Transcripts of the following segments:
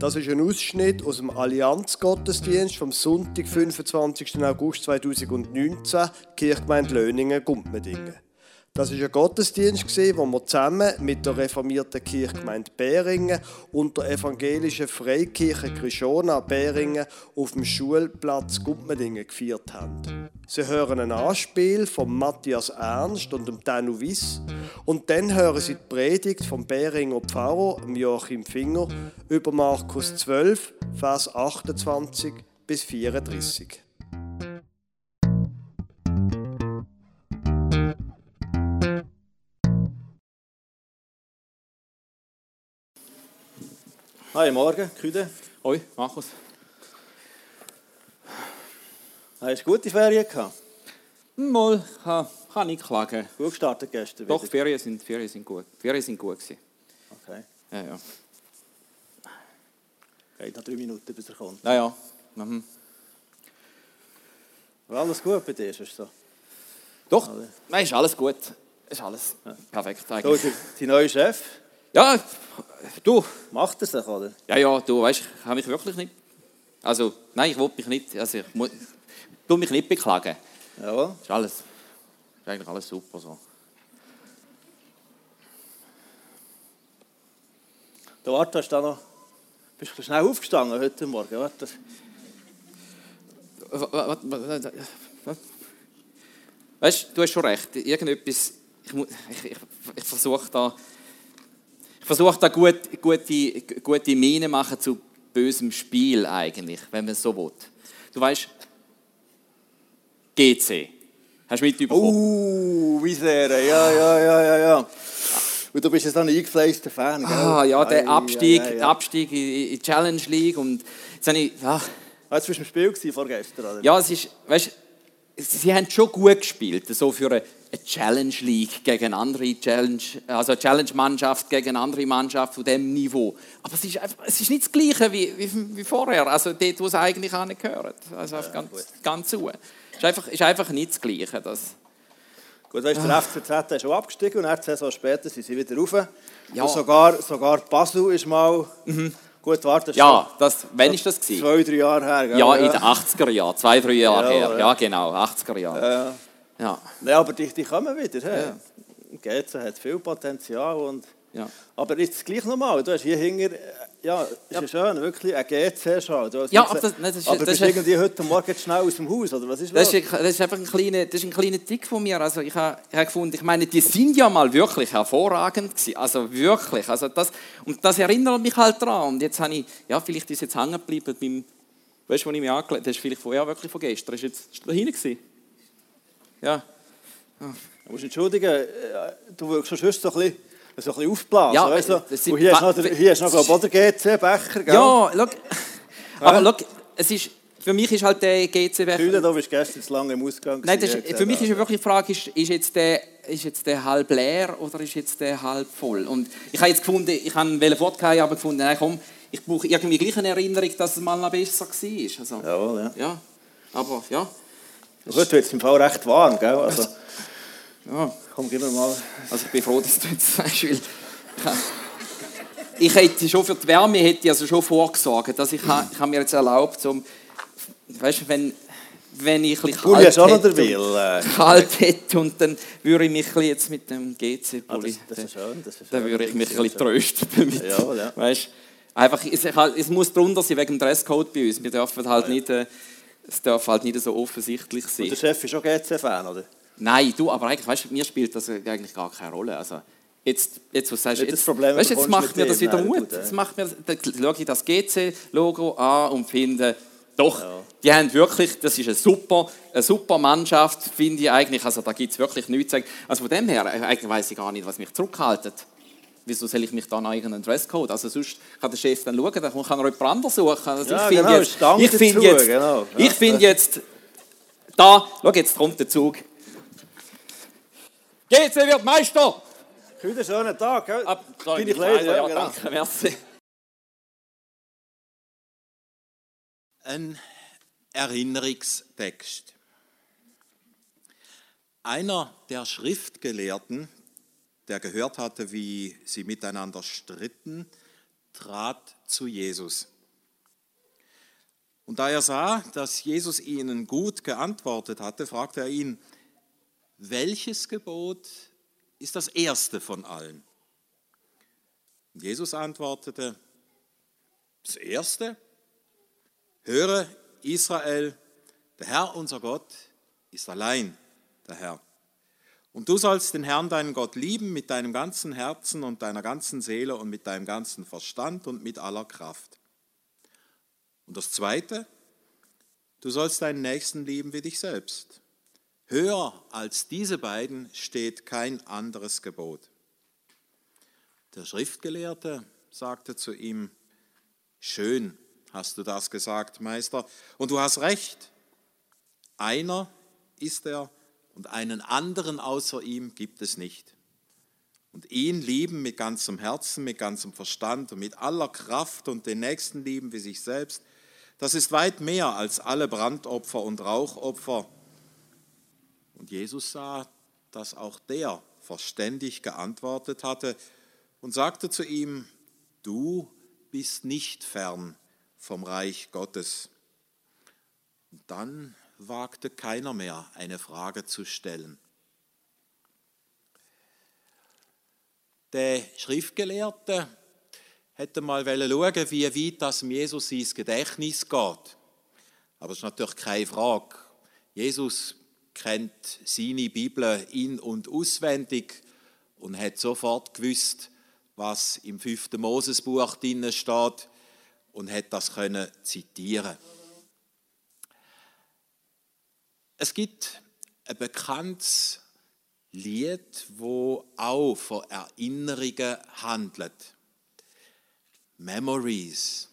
Das ist ein Ausschnitt aus dem Allianzgottesdienst vom Sonntag, 25. August 2019, Kirchgemeinde Löningen-Gumpmedingen. Das war ein Gottesdienst, wo wir zusammen mit der reformierten Kirchgemeinde Beringen und der evangelischen Freikirche Krishona Beringen auf dem Schulplatz Gumpmedingen gefeiert haben. Sie hören ein Anspiel von Matthias Ernst und dem Danu Wiss und dann hören Sie die Predigt vom Beringer Pfarrer Joachim Finger über Markus 12, Vers 28 bis 34. Hi, morgen, Küde. Hoi, Markus. Hast du gute Ferien gehabt? Mal, kann, kann nicht klagen. Gut gestartet gestern Doch, wieder? Ferien sind, Ferien sind gut. Ferien sind gut gewesen. Okay. Ja, ja. Geht noch drei Minuten, bis er kommt. Ja, ja. Mhm. War alles gut bei dir, sonst so? Doch, nein, ist alles gut. Ist alles perfekt Du, eigentlich. der, dein neuer Chef, Ja, du. macht er sich, oder? Ja, ja, du weißt, ich habe mich wirklich nicht. Also, nein, ich will mich nicht. Also, ich mu- tu mich nicht beklagen. Jawohl. Ist alles. Ist eigentlich alles super so. Du, warte, hast du da noch... Bist du schnell aufgestanden heute Morgen? Warte. Weißt du, du hast schon recht. Irgendetwas. Ich, ich, ich, ich versuche da. Ich versuche da gut, gute, gute Miene machen zu bösem Spiel eigentlich, wenn man es so will. Du weißt, GC. Hast du mitbekommen? Uh, Misere, ja, ja, ja, ja, ja. Und du bist jetzt auch ein eingefleischter Fan, gell? Ah, ja, der Abstieg, ei, der ja. Abstieg in die Challenge League und jetzt habe ich, ja, Ah, Jetzt warst du im Spiel vorgestern, oder? ja, es ist, weißt, sie haben schon gut gespielt, so für eine, eine Challenge League gegen andere Challenge, also Challenge Mannschaft gegen andere Mannschaft von dem Niveau. Aber es ist einfach, es ist nicht das Gleiche wie, wie, wie vorher, also dort, wo es eigentlich angehört, also auf ganz, gut. ganz zu. Es ist einfach, ist einfach nicht das Gleiche. Das, Gut, weißt der FCZ ist schon abgestiegen und eine Saison später sind sie wieder rauf. Ja. Und sogar, sogar Basel ist mal... Gut, warte, das ist ja, das, wann ist das gewesen? zwei, drei Jahre her, gell? Ja, in den 80er Jahren, zwei, drei Jahre Ja, her. ja. Ja, genau, 80er Jahre. Ja. Ja. Nein, aber die, die kommen wieder. Hey. GC hat viel Potenzial. Und, Ja. Aber jetzt gleich nochmal, du hast hier hinten, äh, ja, ist ja. schön, wirklich ein GC-Schal. Ja, aber das- nein, das ist- aber das ist- irgendwie heute Morgen schnell aus dem Haus, oder was ist Das ist, das ist einfach ein kleiner, das ist ein kleiner Tick von mir. Also ich habe ich habe gefunden, ich meine, die sind ja mal wirklich hervorragend gewesen. Also wirklich. Also das, und das erinnert mich halt daran. Und jetzt habe ich, ja, vielleicht ist jetzt hängen geblieben beim, weißt du, wo ich mich angelegt habe, das ist vielleicht von, ja, wirklich von gestern. Ist jetzt ist da hinten gewesen. Ja. Du musst entschuldigen, äh, du wirkst schon so ein bisschen, so ein bisschen aufblasen. Ja, weißt du? sind- hier hast du noch, hier hast noch glaub, GC-Becher, gell? Ja, schau. Aber schau, es ist, für mich ist halt der GC Kühle, du bist gestern zu lange im Ausgang. Nein, das ist, für mich ist ja wirklich die Frage, ist, ist, jetzt der, ist jetzt der halb leer oder ist jetzt der halb voll? Und ich habe jetzt gefunden, ich wollte Wodka, aber gefunden, nein, komm, ich brauche irgendwie gleich eine Erinnerung, dass es mal noch besser war. Also, Jawohl, ja. ja, aber ja. Heute wird es im Fall recht warm, gell? Also, ja. komm, gib mir mal... Also ich bin froh, dass du jetzt sagst, weil ich hätte schon für die Wärme hätte ich also schon vorgesorgt, dass ich, ha- ich habe mir jetzt erlaubt, zum, weißt du, wenn, wenn ich ein Pulli auch noch hätte und- kalt hätte und dann würde ich mich jetzt mit dem Ah, GC-Pulli, das, das ist schön. Das ist dann schön. würde ich mich ein bisschen trösten damit. Jawohl, ja. Weißt, einfach, es, es muss drunter sein wegen dem Dresscode bei uns. Wir dürfen halt nicht, äh, es darf halt nicht so offensichtlich sein. Und der Chef ist auch GC-Fan, oder? Nein, du, aber eigentlich, weißt du, mir spielt das eigentlich gar keine Rolle. Also, jetzt, jetzt, was sagst du, jetzt, Problem, weißt, jetzt macht mir das wieder nein, Mut. gut, ja. Jetzt macht mir, dann schaue ich das GC-Logo an und finde, doch, die haben wirklich, das ist eine super, eine super Mannschaft, finde ich eigentlich. Also da gibt es wirklich nichts zu sagen. Also von dem her, äh, eigentlich weiß ich gar nicht, was mich zurückhaltet. Wieso soll ich mich da noch irgendeinen Dresscode? Also sonst kann der Chef dann schauen, dann kann er jemand anderes suchen. Also Ja, ich finde genau, jetzt, ich finde jetzt, genau. Ja. ich finde jetzt, da, schau, jetzt kommt der Zug. GC wird Meister! Kühle, schönen Tag, gell? Ab, Deine Kleider, ja, ja, genau. danke, merci. Ein Erinnerungstext. Einer der Schriftgelehrten, der gehört hatte, wie sie miteinander stritten, trat zu Jesus. Und da er sah, dass Jesus ihnen gut geantwortet hatte, fragte er ihn, welches Gebot ist das erste von allen? Und Jesus antwortete, das erste, höre Israel, der Herr unser Gott ist allein der Herr. Und du sollst den Herrn, deinen Gott, lieben mit deinem ganzen Herzen und deiner ganzen Seele und mit deinem ganzen Verstand und mit aller Kraft. Und das Zweite, du sollst deinen Nächsten lieben wie dich selbst. Höher als diese beiden steht kein anderes Gebot. Der Schriftgelehrte sagte zu ihm, Schön hast du das gesagt, Meister, und du hast recht. Einer ist er und einen anderen außer ihm gibt es nicht. Und ihn lieben mit ganzem Herzen, mit ganzem Verstand und mit aller Kraft und den Nächsten lieben wie sich selbst, das ist weit mehr als alle Brandopfer und Rauchopfer. Und Jesus sah, dass auch der verständig geantwortet hatte und sagte zu ihm, du bist nicht fern vom Reich Gottes. Und dann wagte keiner mehr eine Frage zu stellen. Der Schriftgelehrte hätte mal schauen wie weit das Jesus ins Gedächtnis geht. Aber das ist natürlich keine Frage. Jesus kennt seine Bibel in- und auswendig und hat sofort gewusst, was im fünften Mosesbuch drin steht und hat das können zitieren. Es gibt ein bekanntes Lied, wo auch von Erinnerungen handelt. Memories.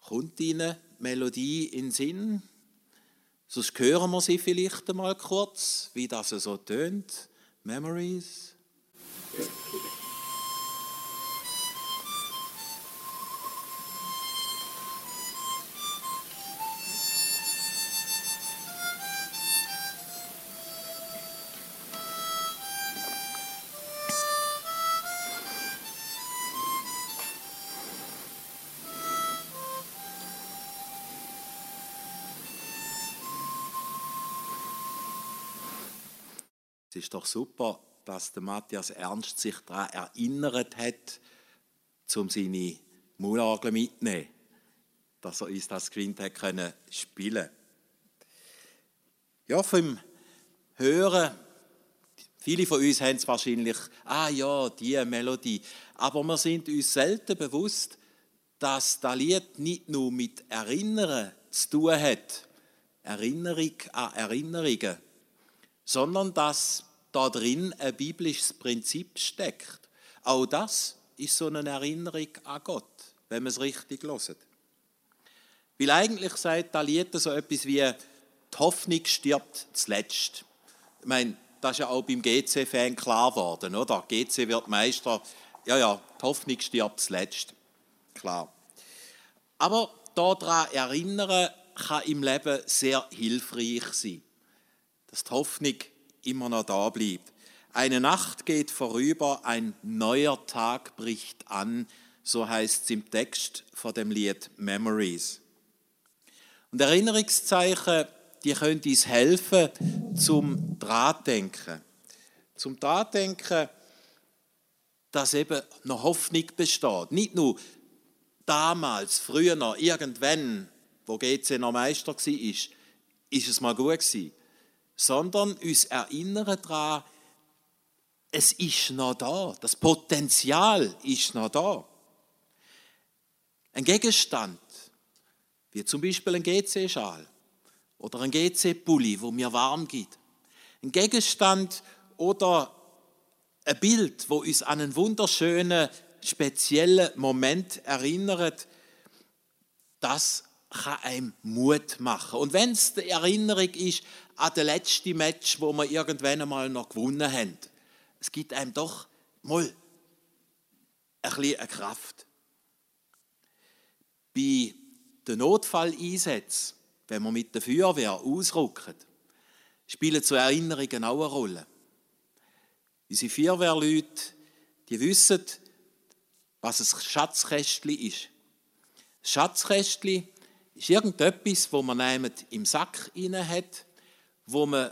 Kommt Ihnen Melodie in den Sinn? Sonst hören wir sie vielleicht einmal kurz, wie das so tönt. Memories. Ist doch super, dass der Matthias Ernst sich daran erinnert hat, um seine Maulorgel mitzunehmen, dass er uns das gewinnt hat können spielen. Ja, vom Hören, viele von uns haben es wahrscheinlich, ah ja, die Melodie, aber wir sind uns selten bewusst, dass das Lied nicht nur mit Erinnern zu tun hat, Erinnerung an Erinnerungen, sondern dass da drin ein biblisches Prinzip steckt. Auch das ist so eine Erinnerung an Gott, wenn man es richtig hört. Weil eigentlich sagt Lied so etwas wie, die Hoffnung stirbt zuletzt. Ich meine, das ist ja auch beim GC-Fan klar geworden, oder? GC wird Meister. Ja, ja, die Hoffnung stirbt zuletzt. Klar. Aber daran erinnern kann im Leben sehr hilfreich sein. Dass die Hoffnung immer noch da bleibt. Eine Nacht geht vorüber, ein neuer Tag bricht an, so heißt es im Text von dem Lied Memories. Und Erinnerungszeichen, die können uns helfen zum Drahtdenken. Zum Drahtdenken, dass eben noch Hoffnung besteht. Nicht nur damals, früher irgendwann, wo GC noch Meister war, ist es mal gut gewesen sondern uns erinnern daran, es ist noch da, das Potenzial ist noch da. Ein Gegenstand, wie zum Beispiel ein GC-Schal oder ein GC-Pulli, wo mir warm gibt. Ein Gegenstand oder ein Bild, wo uns an einen wunderschönen, speziellen Moment erinnert, das kann einem Mut machen. Und wenn es die Erinnerung ist an das letzte Match, wo wir irgendwann einmal noch gewonnen haben, es gibt einem doch mal ein bisschen Kraft. Bei den Notfalleinsätzen, wenn wir mit der Feuerwehr ausrücken, spielen zu Erinnerungen auch eine Rolle. Unsere Feuerwehrleute, die wissen, was ein Schatzkästchen ist. Schatzkästchen ist irgendetwas, wo man im Sack inne hat, wo man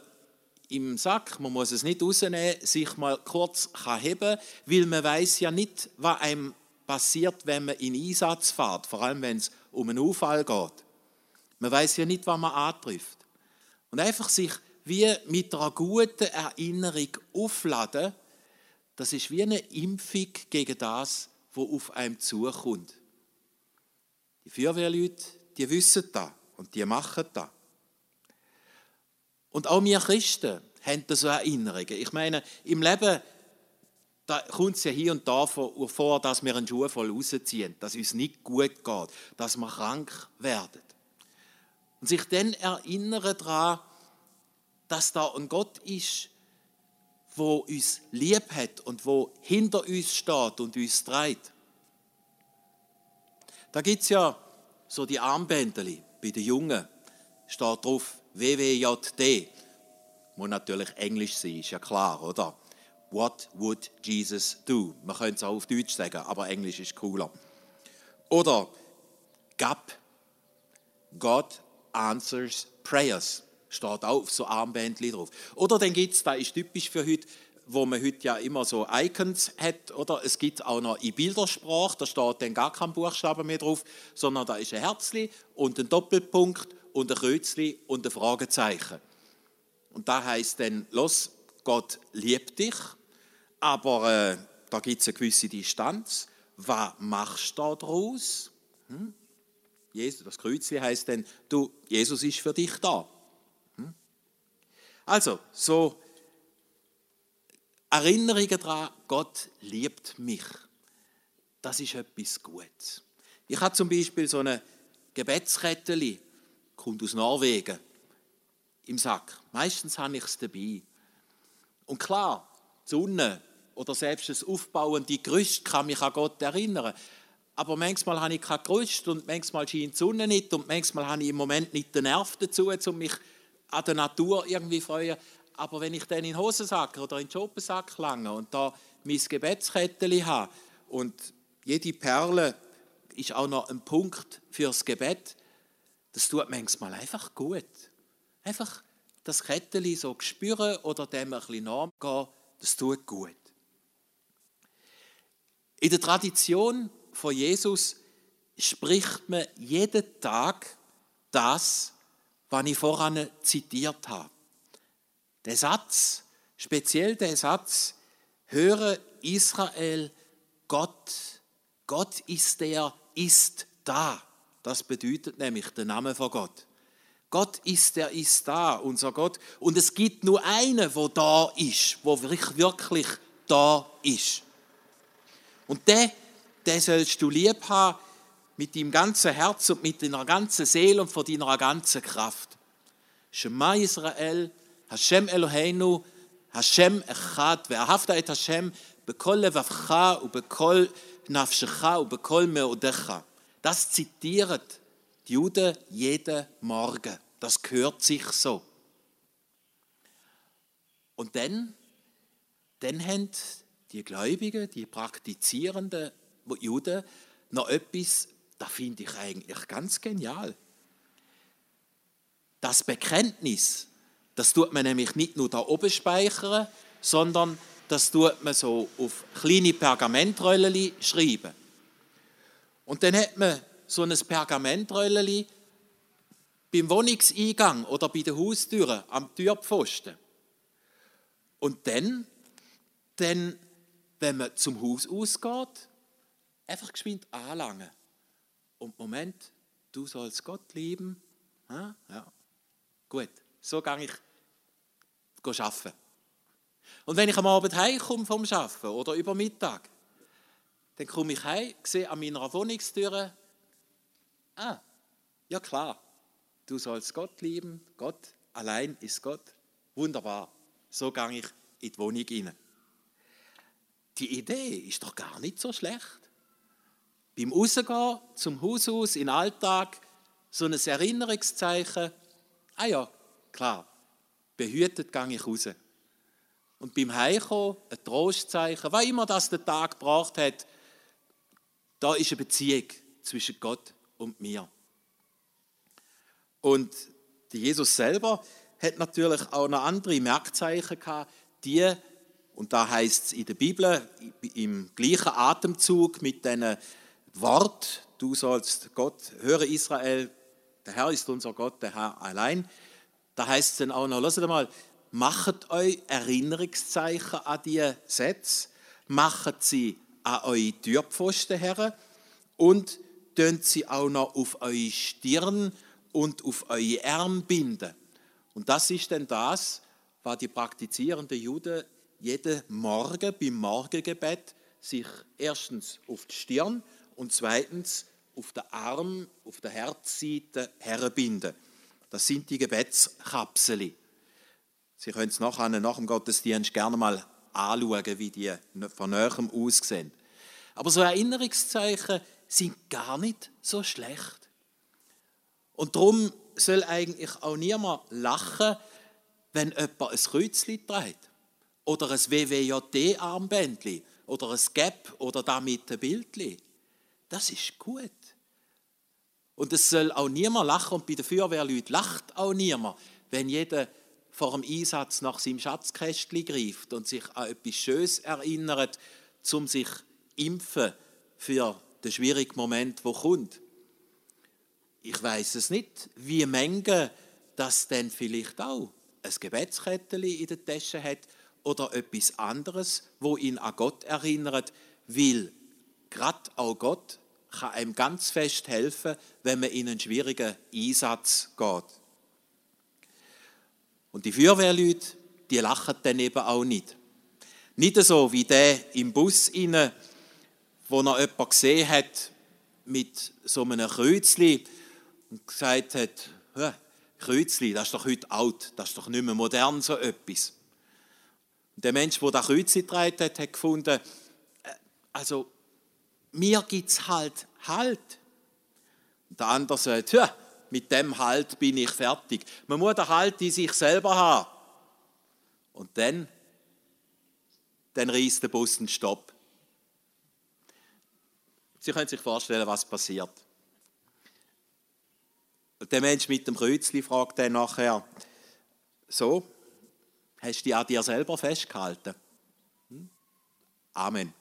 im Sack, man muss es nicht rausnehmen, sich mal kurz kann heben, weil man weiß ja nicht, was einem passiert, wenn man in Einsatz fährt, vor allem wenn es um einen Unfall geht. Man weiß ja nicht, was man antrifft. Und einfach sich wie mit einer guten Erinnerung aufladen, das ist wie eine Impfung gegen das, was auf einem zukommt. Die Feuerwehrleute, die wissen das und die machen das. Und auch wir Christen haben da so Erinnerungen. Ich meine, im Leben da kommt es ja hier und da vor, dass wir einen Schuh voll rausziehen, dass uns nicht gut geht, dass wir krank werden. Und sich dann erinnern daran, dass da ein Gott ist, wo uns lieb hat und wo hinter uns steht und uns trägt. Da gibt es ja so die Armbändeli bei den Jungen. Steht drauf WWJD. Muss natürlich Englisch sein, ist ja klar, oder? What would Jesus do? Man könnte es auch auf Deutsch sagen, aber Englisch ist cooler. Oder GAP. God answers prayers. Steht auch auf so Armbändchen drauf. Oder dann gibt es, da ist typisch für heute, wo man heute ja immer so Icons hat, oder? Es gibt auch noch in Bildersprache, da steht dann gar kein Buchstaben mehr drauf, sondern da ist ein Herzli und ein Doppelpunkt und ein Kreuzli und ein Fragezeichen. Und da heißt dann, los, Gott liebt dich, aber äh, da gibt es eine gewisse Distanz. Was machst du daraus? Hm? Jesus, das Kreuzli heißt dann, du, Jesus ist für dich da. Hm? Also, so Erinnerungen daran, Gott liebt mich. Das ist etwas Gutes. Ich habe zum Beispiel so eine Gebetskette, kommt aus Norwegen, im Sack. Meistens habe ich es dabei. Und klar, die Sonne oder selbst das aufbauende Gerüst kann mich an Gott erinnern. Aber manchmal habe ich kein Gerüst und manchmal scheint die Sonne nicht und manchmal habe ich im Moment nicht den Nerv dazu, um mich an der Natur irgendwie zu freuen. Aber wenn ich dann in den Hosensack oder in den Schopensack lange und da mein Gebetskettchen habe und jede Perle ist auch noch ein Punkt fürs Gebet, das tut manchmal einfach gut. Einfach das Kettchen so spüren oder dem ein bisschen nachgehen, das tut gut. In der Tradition von Jesus spricht man jeden Tag das, was ich voran zitiert habe. Der Satz, speziell der Satz, höre Israel, Gott, Gott ist der, ist da. Das bedeutet nämlich der Name von Gott. Gott ist der, ist da, unser Gott. Und es gibt nur einen, wo da ist, wo wirklich da ist. Und der, der sollst du lieb haben mit deinem ganzen Herz und mit deiner ganzen Seele und von deiner ganzen Kraft. Shema Israel, Hashem Eloheinu, Hashem Echad, ואהבת את השם בכל לבבך ובכל נפשך ובכל מאודיך. Das zitieren die Juden jeden Morgen. Das gehört sich so. Und dann, dann haben die Gläubigen, die praktizierenden Juden noch etwas, das finde ich eigentlich ganz genial. Das Bekenntnis, das tut man nämlich nicht nur da oben speichern, sondern das tut man so auf kleine Pergamentrollen schreiben. Und dann hat man so ein Pergamentrollen beim Wohnungseingang oder bei den Haustüren am Türpfosten. Und dann, dann, wenn man zum Haus ausgeht, einfach geschwind anlangen. Und Moment, du sollst Gott lieben. Ja, ja. Gut, so gehe ich arbeiten. Und wenn ich am Abend heimkomme vom Arbeiten oder über Mittag, dann komme ich heim, sehe an meiner Wohnungstür, ah, ja klar, du sollst Gott lieben, Gott allein ist Gott. Wunderbar, so gehe ich in die Wohnung hinein. Die Idee ist doch gar nicht so schlecht. Beim Rausgehen zum Haus aus, in den Alltag, so ein Erinnerungszeichen, ah ja, klar, behütet gehe ich raus. Und beim Heimkommen ein Trostzeichen, was immer das der Tag gebracht hat, Da ist eine Beziehung zwischen Gott und mir. Und Jesus selber hat natürlich auch noch andere Merkzeichen gehabt, die, und da heißt es in der Bibel, im gleichen Atemzug mit diesen Wort, du sollst Gott, höre Israel, der Herr ist unser Gott, der Herr allein. Da heißt es dann auch noch, lasst mal, macht euch Erinnerungszeichen an diese Sätze, macht sie an eure Türpfosten her und tönt sie auch noch auf eure Stirn und auf eure Arme binden. Und das ist dann das, was die praktizierenden Juden jeden Morgen beim Morgengebet sich erstens auf die Stirn und zweitens auf den Arm, auf der Herzseite herbinden. Das sind die Gebetskapsel. Sie können es nachher, nach dem Gottesdienst gerne mal anschauen, wie die von näherem aussehen. Aber so Erinnerungszeichen sind gar nicht so schlecht. Und darum soll eigentlich auch niemand lachen, wenn jemand ein Kreuzchen trägt oder ein WWJD-Armbändchen oder ein Gap oder damit ein Bildchen. Das ist gut. Und es soll auch niemand lachen und bei den Feuerwehrleuten lacht auch niemand, wenn jeder vor dem Einsatz nach seinem Schatzkästchen greift und sich an etwas Schönes erinnert, um sich impfen für den schwierigen Moment, wo kommt. Ich weiß es nicht, wie Menge das denn vielleicht auch ein Gebetskettchen in der Tasche hat oder etwas anderes, wo ihn an Gott erinnert, weil gerade auch Gott kann einem ganz fest helfen, wenn man in einen schwierigen Einsatz geht. Und die Feuerwehrleute, die lachen dann eben auch nicht. Nicht so wie der im Bus inne, wo noch jemand gesehen hat mit so einem Kreuzli und gesagt hat, Kreuzli, das ist doch heute alt, das ist doch nicht mehr modern, so etwas. Und der Mensch, der das Kreuzli getragen hat, hat gefunden, äh, also mir gibt es halt Halt. Der andere sagt, ja, mit dem Halt bin ich fertig. Man muss den Halt in sich selber haben. Und dann, dann reißt der Bus einen Stopp. Sie können sich vorstellen, was passiert. Und der Mensch mit dem Kreuzli fragt dann nachher, so, hast du dich an dir selber festgehalten? Hm? Amen.